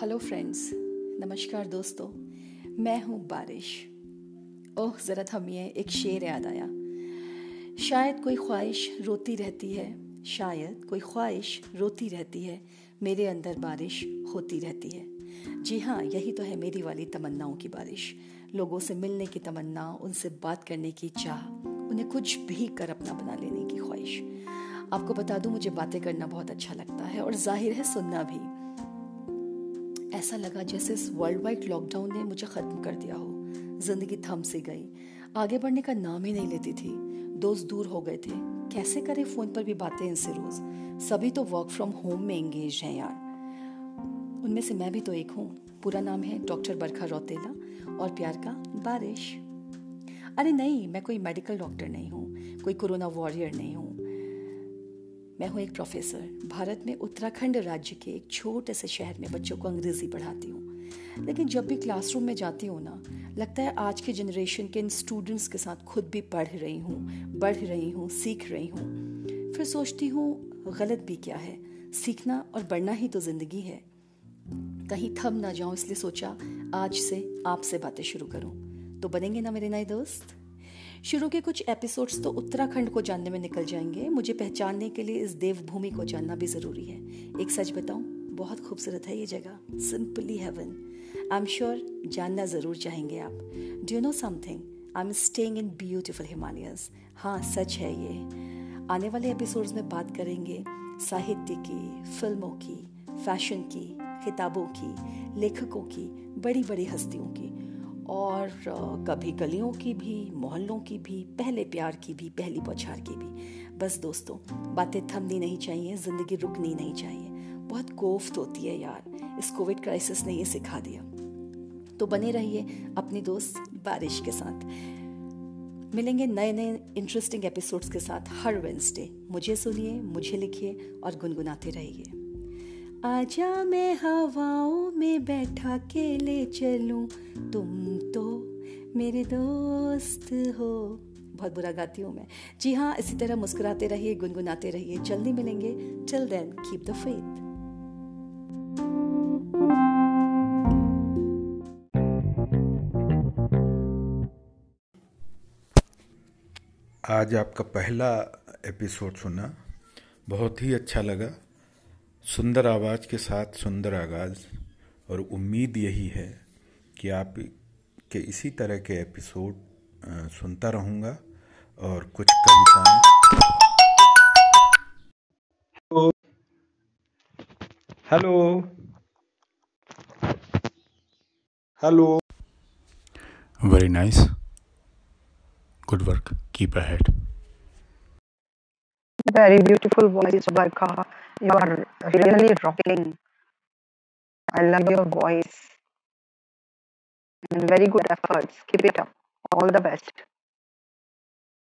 Hello friends नमस्कार, दोस्तों. मैं हूँ बारिश. ओह, ज़रा थमिए एक शेर याद आया. शायद कोई ख्वाहिश रोती रहती है. शायद कोई ख्वाहिश रोती रहती है. मेरे अंदर बारिश होती रहती है. जी हाँ यही तो है मेरी वाली तमन्नाओं की बारिश. लोगों से मिलने की तमन्ना, उनसे बात करने की चाह, उन्हें कुछ भी कर अपना बना लेने की ख्वाहिश. आपको बता दूँ, मुझे बातें करना बहुत अच्छा लगता है और ज़ाहिर है सुनना भी. ऐसा लगा जैसे इस वर्ल्ड वाइड लॉकडाउन ने मुझे ख़त्म कर दिया हो। ज़िंदगी थम सी गई। आगे बढ़ने का नाम ही नहीं लेती थी। दोस्त दूर हो गए थे। कैसे करें फ़ोन पर भी बातें इनसे रोज़? सभी तो वर्क फ्रॉम होम में एंगेज हैं यार। उनमें से मैं भी तो एक हूँ। पूरा नाम है डॉक्टर बरखा रौतेला और प्यार का बारिश। अरे नहीं, मैं कोई मेडिकल डॉक्टर नहीं हूँ। कोई कोरोना वॉरियर नहीं हूँ। मैं हूँ एक प्रोफेसर भारत में उत्तराखंड राज्य के एक छोटे से शहर में बच्चों को अंग्रेज़ी पढ़ाती हूँ। लेकिन जब भी क्लासरूम में जाती हूँ ना, लगता है आज के जनरेशन के इन स्टूडेंट्स के साथ खुद भी पढ़ रही हूँ, बढ़ रही हूँ, सीख रही हूँ। फिर सोचती हूँ, गलत भी क्या है? सीखना और बढ़ना ही तो ज़िंदगी है। कहीं थम ना जाऊँ, इसलिए सोचा आज से आपसे बातें शुरू करूँ। तो बनेंगे ना मेरे नए दोस्त? शुरू के कुछ एपिसोड्स तो उत्तराखंड को जानने में निकल जाएँगे। मुझे पहचानने के लिए इस देवभूमि को जानना भी ज़रूरी है। एक सच बताऊँ, बहुत खूबसूरत है ये जगह। Simply heaven I am sure जानना ज़रूर चाहेंगे आप। Do know something I am staying in beautiful Himalayas हाँ सच है ये। आने वाले एपिसोड्स में बात करेंगे साहित्य की, फ़िल्मों की फ़ैशन की, किताबों की, लेखकों की बड़ी बड़ी हस्तियों की। और कभी गलियों की भी, मोहल्लों की भी, पहले प्यार की भी, पहली बौछार की भी। बस दोस्तों, बातें थमनी नहीं चाहिए, ज़िंदगी रुकनी नहीं चाहिए। बहुत कोफ्त होती है यार, इस कोविड क्राइसिस ने ये सिखा दिया। तो बने रहिए अपनी दोस्त बारिश के साथ। मिलेंगे नए नए इंटरेस्टिंग एपिसोड्स के साथ हर वेंसडे मुझे सुनिए, मुझे लिखिए और गुनगुनाते रहिए। आजा मैं हवाओं में बैठा के ले चलूँ। तुम तो मेरे दोस्त हो। बहुत बुरा गाती हूँ मैं। जी हाँ इसी तरह मुस्कुराते रहिए, गुनगुनाते रहिए। जल्दी मिलेंगे। Till then keep the faith आज आपका पहला एपिसोड सुना बहुत ही अच्छा लगा। सुंदर आवाज़ के साथ सुंदर आगाज़ और उम्मीद यही है कि आप के इसी तरह के एपिसोड सुनता रहूँगा और कुछ कविताएँ। Hello. Hello. Very nice good work keep ahead Very beautiful voice, Barkha. You are really rocking. I love your voice. And very good efforts. Keep it up. All the best.